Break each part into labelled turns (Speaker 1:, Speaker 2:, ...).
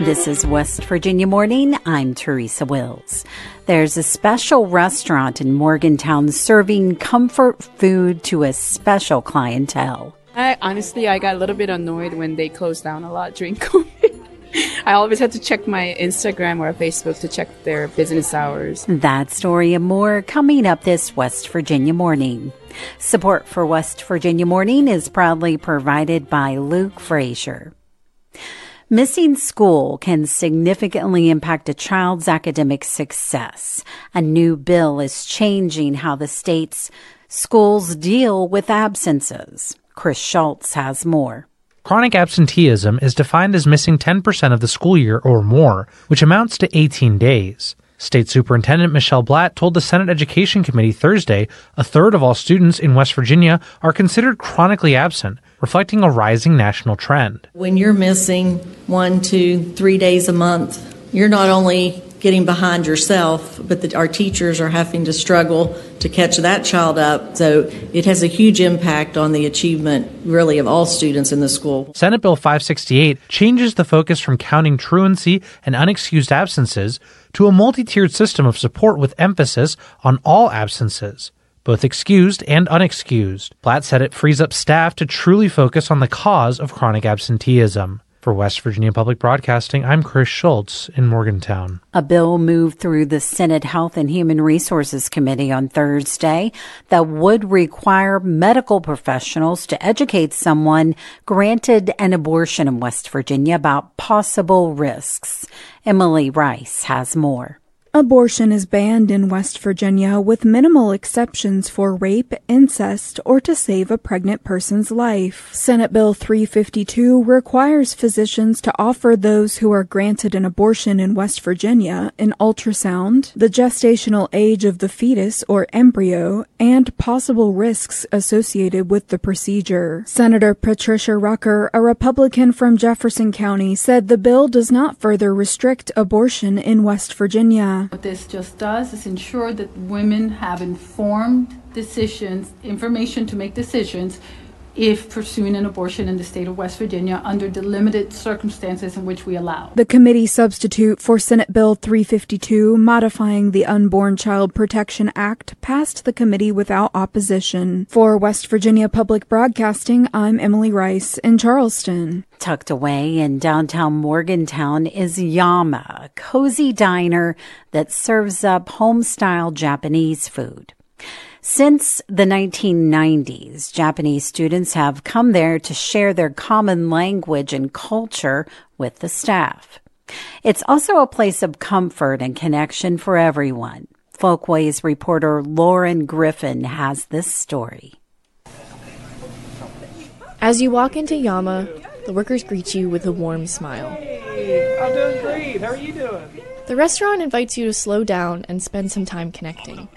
Speaker 1: This is West Virginia Morning. I'm Teresa Wills. There's a special restaurant in Morgantown serving comfort food to a special clientele.
Speaker 2: I honestly, I got a little bit annoyed when they closed down a lot during COVID. I always had to check my Instagram or Facebook to check their business hours.
Speaker 1: That story and more coming up this West Virginia morning. Support for West Virginia Morning is proudly provided by Luke Frazier. Missing school can significantly impact a child's academic success. A new bill is changing how the state's schools deal with absences. Chris Schulz has more.
Speaker 3: Chronic absenteeism is defined as missing 10% of the school year or more, which amounts to 18 days. State Superintendent Michelle Blatt told the Senate Education Committee Thursday a third of all students in West Virginia are considered chronically absent, reflecting a rising national trend.
Speaker 4: When you're missing one, two, three days a month, you're not only getting behind yourself, but the, our teachers are having to struggle to catch that child up. So it has a huge impact on the achievement, really, of all students in the school.
Speaker 3: Senate Bill 568 changes the focus from counting truancy and unexcused absences to a multi tiered system of support with emphasis on all absences. Both excused and unexcused. Blatt said it frees up staff to truly focus on the cause of chronic absenteeism. For West Virginia Public Broadcasting, I'm Chris Schulz in Morgantown.
Speaker 1: A bill moved through the Senate Health and Human Resources Committee on Thursday that would require medical professionals to educate someone granted an abortion in West Virginia about possible risks. Emily Rice has more.
Speaker 5: Abortion is banned in West Virginia with minimal exceptions for rape, incest, or to save a pregnant person's life. Senate Bill 352 requires physicians to offer those who are granted an abortion in West Virginia an ultrasound, the gestational age of the fetus or embryo, and possible risks associated with the procedure. Senator Patricia Rucker, a Republican from Jefferson County, said the bill does not further restrict abortion in West Virginia.
Speaker 6: What this just does is ensure that women have informed decisions, information to make decisions if pursuing an abortion in the state of West Virginia under the limited circumstances in which we allow.
Speaker 5: The committee substitute for Senate Bill 352, modifying the Unborn Child Protection Act, passed the committee without opposition. For West Virginia Public Broadcasting, I'm Emily Rice in Charleston.
Speaker 1: Tucked away in downtown Morgantown is Yama, a cozy diner that serves up home-style Japanese food. Since the 1990s, Japanese students have come there to share their common language and culture with the staff. It's also a place of comfort and connection for everyone. Folkways reporter Lauren Griffin has this story.
Speaker 7: As you walk into Yama, the workers greet you with a warm smile.
Speaker 8: Hey, I'm doing great. How are you doing?
Speaker 7: The restaurant invites you to slow down and spend some time connecting.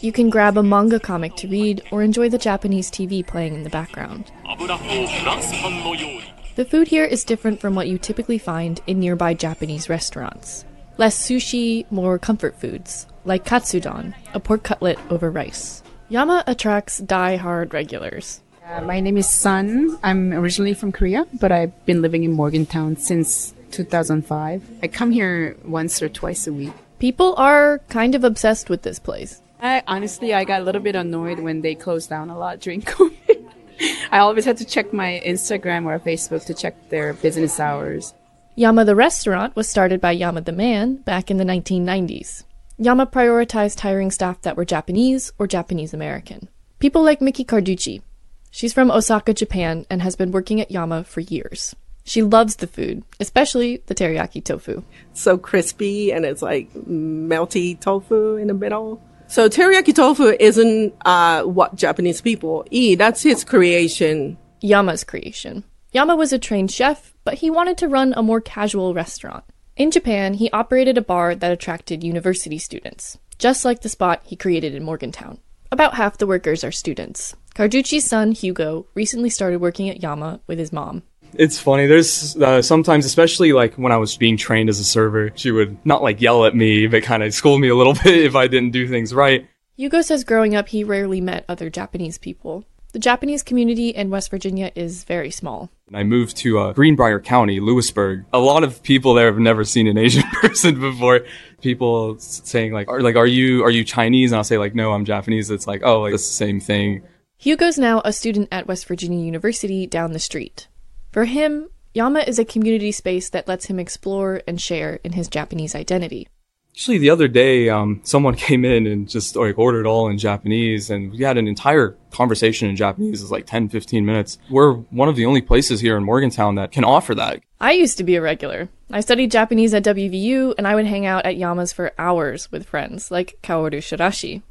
Speaker 7: You can grab a manga comic to read or enjoy the Japanese TV playing in the background. The food here is different from what you typically find in nearby Japanese restaurants. Less sushi, more comfort foods, like katsudon, a pork cutlet over rice. Yama attracts die-hard regulars.
Speaker 2: Uh, my name is Sun. I'm originally from Korea, but I've been living in Morgantown since 2005. I come here once or twice a week.
Speaker 7: People are kind of obsessed with this place.
Speaker 2: I honestly, I got a little bit annoyed when they closed down a lot during COVID. I always had to check my Instagram or Facebook to check their business hours.
Speaker 7: Yama the restaurant was started by Yama the man back in the 1990s. Yama prioritized hiring staff that were Japanese or Japanese American. People like Miki Carducci. She's from Osaka, Japan, and has been working at Yama for years. She loves the food, especially the teriyaki tofu.
Speaker 9: So crispy and it's like melty tofu in the middle. So teriyaki tofu isn't uh, what Japanese people eat. That's his creation.
Speaker 7: Yama's creation. Yama was a trained chef, but he wanted to run a more casual restaurant. In Japan, he operated a bar that attracted university students, just like the spot he created in Morgantown. About half the workers are students. Carducci's son, Hugo, recently started working at Yama with his mom.
Speaker 10: It's funny. There's uh, sometimes, especially like when I was being trained as a server, she would not like yell at me, but kind of scold me a little bit if I didn't do things right.
Speaker 7: Hugo says growing up, he rarely met other Japanese people. The Japanese community in West Virginia is very small.
Speaker 10: I moved to uh, Greenbrier County, Lewisburg. A lot of people there have never seen an Asian person before. People saying like, are, like, are you, are you Chinese? And I'll say like, no, I'm Japanese. It's like, oh, like, it's the same thing.
Speaker 7: Hugo's now a student at West Virginia University down the street. For him, Yama is a community space that lets him explore and share in his Japanese identity.
Speaker 10: Actually, the other day, um, someone came in and just like ordered all in Japanese and we had an entire conversation in Japanese. It was like 10, 15 minutes. We're one of the only places here in Morgantown that can offer that.
Speaker 7: I used to be a regular. I studied Japanese at WVU, and I would hang out at Yama's for hours with friends, like Kaoru Shirashi.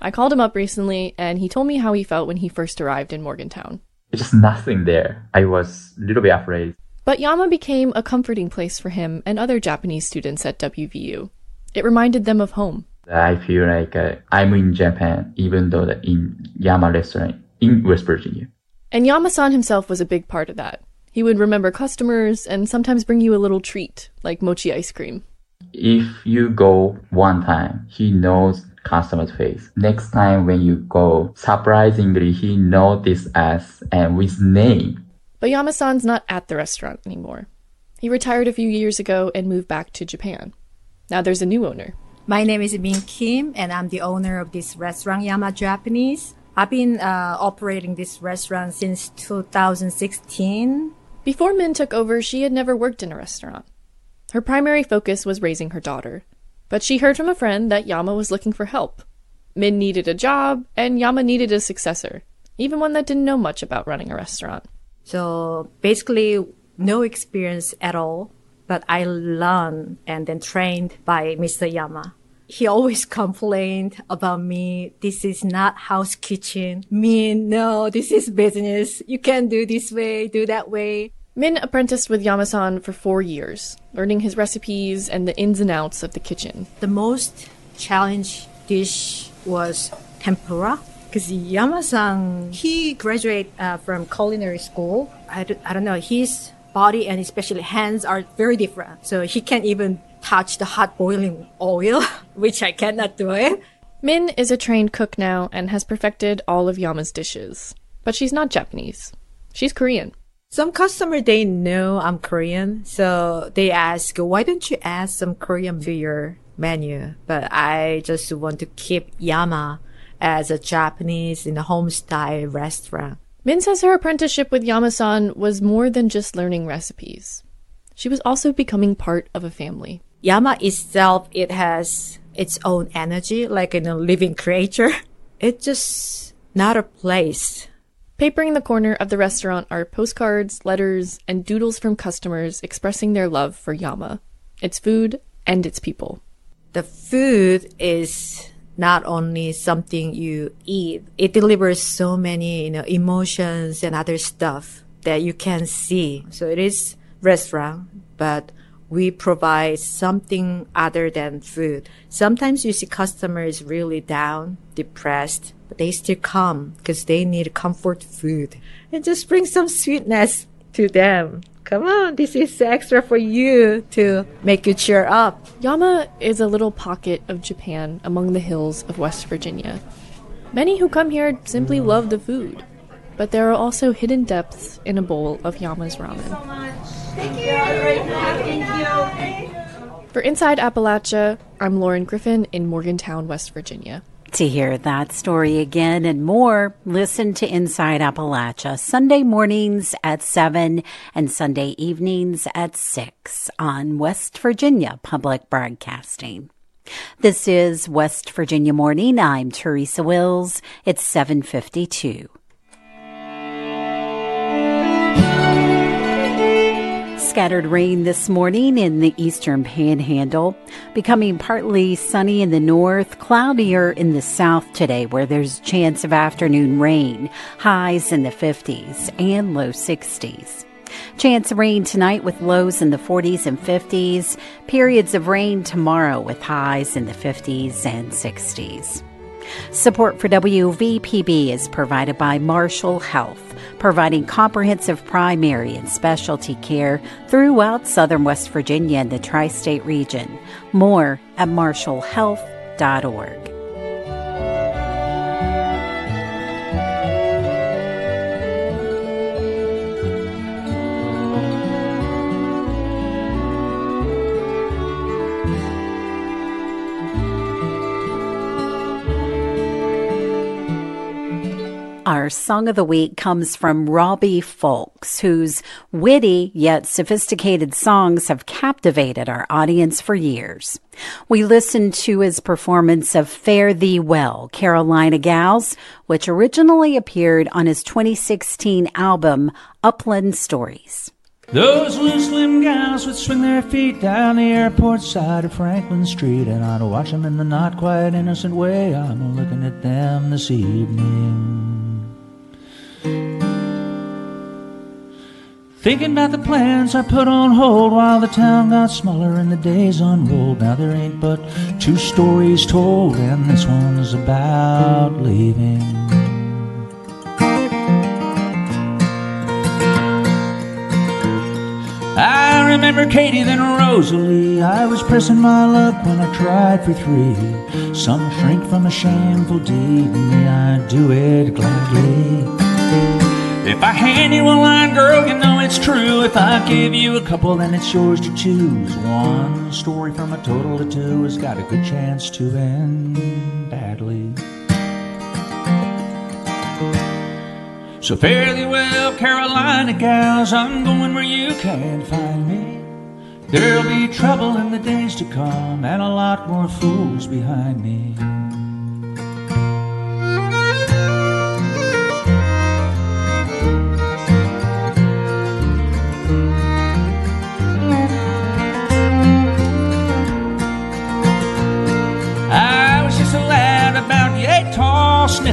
Speaker 7: I called him up recently, and he told me how he felt when he first arrived in Morgantown.
Speaker 11: It's just nothing there. I was a little bit afraid.
Speaker 7: But Yama became a comforting place for him and other Japanese students at WVU. It reminded them of home.
Speaker 11: I feel like uh, I'm in Japan, even though that in Yama restaurant in West Virginia.
Speaker 7: And Yama-san himself was a big part of that. He would remember customers and sometimes bring you a little treat, like mochi ice cream.
Speaker 11: If you go one time, he knows customer's face. Next time when you go, surprisingly, he noticed us and with name.
Speaker 7: But Yama-san's not at the restaurant anymore. He retired a few years ago and moved back to Japan. Now there's a new owner.
Speaker 12: My name is Min Kim, and I'm the owner of this restaurant, Yama Japanese. I've been uh, operating this restaurant since 2016.
Speaker 7: Before Min took over, she had never worked in a restaurant. Her primary focus was raising her daughter. But she heard from a friend that Yama was looking for help. Min needed a job, and Yama needed a successor, even one that didn't know much about running a restaurant.
Speaker 12: So basically, no experience at all, but I learned and then trained by Mr. Yama. He always complained about me. This is not house kitchen. Me, no, this is business. You can't do this way, do that way.
Speaker 7: Min apprenticed with Yama-san for four years, learning his recipes and the ins and outs of the kitchen.
Speaker 12: The most challenge dish was tempura. Because Yama-san, he graduated uh, from culinary school. I don't, I don't know, his body and especially hands are very different. So he can't even touch the hot boiling oil, which I cannot do it.
Speaker 7: Min is a trained cook now and has perfected all of Yama's dishes. But she's not Japanese. She's Korean.
Speaker 12: Some customer they know I'm Korean, so they ask, "Why don't you add some Korean to your menu?" But I just want to keep Yama as a Japanese in a home style restaurant.
Speaker 7: Min says her apprenticeship with Yama-san was more than just learning recipes. She was also becoming part of a family.
Speaker 12: Yama itself, it has its own energy, like in a living creature. It's just not a place.
Speaker 7: Papering the corner of the restaurant are postcards, letters, and doodles from customers expressing their love for Yama, its food, and its people.
Speaker 12: The food is not only something you eat, it delivers so many, you know, emotions and other stuff that you can see. So it is restaurant, but we provide something other than food. Sometimes you see customers really down, depressed, but they still come because they need comfort food and just bring some sweetness to them. Come on, this is extra for you to make you cheer up.
Speaker 7: Yama is a little pocket of Japan among the hills of West Virginia. Many who come here simply mm. love the food, but there are also hidden depths in a bowl of Yama's ramen. For Inside Appalachia, I'm Lauren Griffin in Morgantown, West Virginia.
Speaker 1: To hear that story again and more, listen to Inside Appalachia Sunday mornings at 7 and Sunday evenings at 6 on West Virginia Public Broadcasting. This is West Virginia Morning. I'm Teresa Wills. It's 752. Scattered rain this morning in the eastern panhandle, becoming partly sunny in the north, cloudier in the south today, where there's a chance of afternoon rain, highs in the 50s and low 60s. Chance of rain tonight with lows in the 40s and 50s, periods of rain tomorrow with highs in the 50s and 60s. Support for WVPB is provided by Marshall Health, providing comprehensive primary and specialty care throughout southern West Virginia and the tri state region. More at marshallhealth.org. Our song of the week comes from Robbie Fulks, whose witty yet sophisticated songs have captivated our audience for years. We listened to his performance of Fare Thee Well, Carolina Gals, which originally appeared on his 2016 album, Upland Stories.
Speaker 13: Those loose limb gals would swing their feet down the airport side of Franklin Street, and I'd watch them in the not quite innocent way I'm looking at them this evening. Thinking about the plans I put on hold while the town got smaller and the days unrolled. Now there ain't but two stories told, and this one's about leaving. I remember Katie, then Rosalie. I was pressing my luck when I tried for three. Some shrink from a shameful deed, me I do it gladly. If I hand you a line, girl, you know it's true. If I give you a couple, then it's yours to choose. One story from a total of two has got a good chance to end badly. So thee well, Carolina gals, I'm going where you can't find me. There'll be trouble in the days to come, and a lot more fools behind me.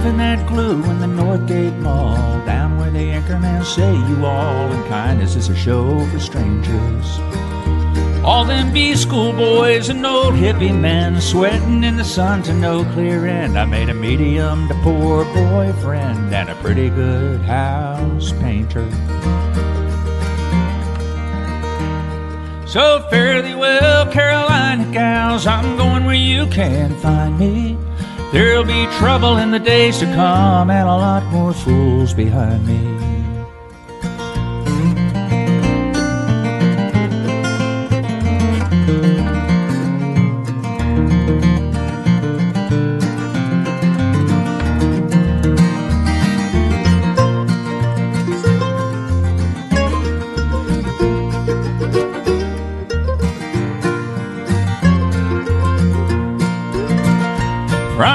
Speaker 13: Sniffing that glue in the Northgate Mall, down where the anchormen say you all in kindness is a show for strangers. All them B school boys and old hippie men sweating in the sun to no clear end. I made a medium to poor boyfriend and a pretty good house painter. So fare thee well, Carolina gals, I'm going where you can find me. There'll be trouble in the days to come and a lot more fools behind me.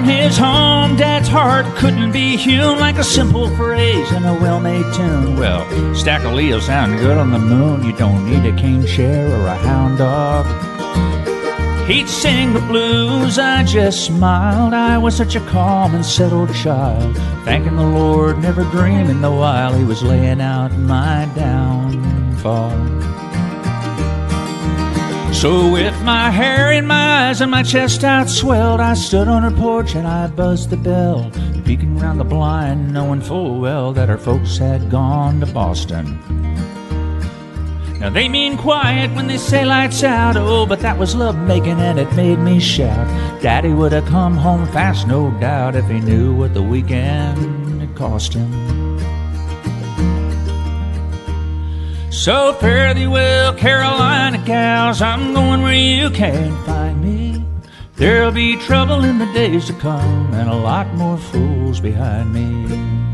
Speaker 13: His home, Dad's heart couldn't be hewn like a simple phrase in a well made tune. Well, stack of Leo sound good on the moon. You don't need a cane chair or a hound dog. He'd sing the blues, I just smiled. I was such a calm and settled child, thanking the Lord, never dreaming the while he was laying out my downfall. So with my hair in my eyes and my chest out swelled, I stood on her porch and I buzzed the bell, peeking round the blind, knowing full well that her folks had gone to Boston. Now they mean quiet when they say lights out, oh, but that was love making and it made me shout. Daddy would have come home fast, no doubt, if he knew what the weekend had cost him. So fare thee well, Carolina gals, I'm going where you can't find me. There'll be trouble in the days to come, and a lot more fools behind me.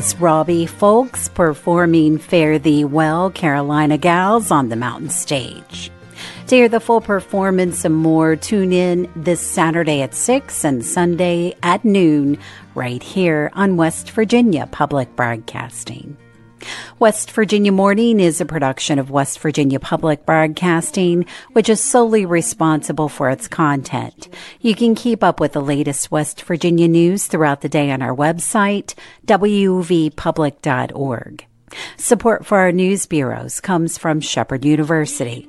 Speaker 1: Was Robbie Fulks performing Fare Thee Well, Carolina Gals on the Mountain Stage. To hear the full performance and more, tune in this Saturday at 6 and Sunday at noon right here on West Virginia Public Broadcasting. West Virginia Morning is a production of West Virginia Public Broadcasting, which is solely responsible for its content. You can keep up with the latest West Virginia news throughout the day on our website, wvpublic.org. Support for our news bureaus comes from Shepherd University.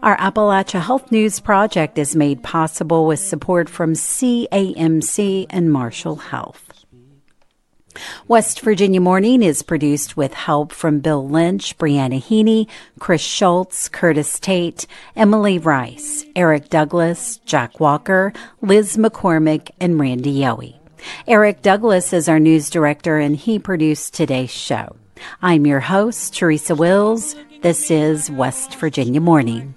Speaker 1: Our Appalachia Health News Project is made possible with support from CAMC and Marshall Health. West Virginia Morning is produced with help from Bill Lynch, Briana Heaney, Chris Schulz, Curtis Tate, Emily Rice, Eric Douglas, Jack Walker, Liz McCormick, and Randy Yohe. Eric Douglas is our news director and he produced today's show. I'm your host, Teresa Wills. This is West Virginia Morning.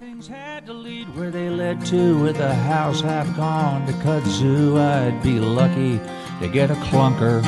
Speaker 13: Where they led to with a house half gone to kudzu, I'd be lucky to get a clunker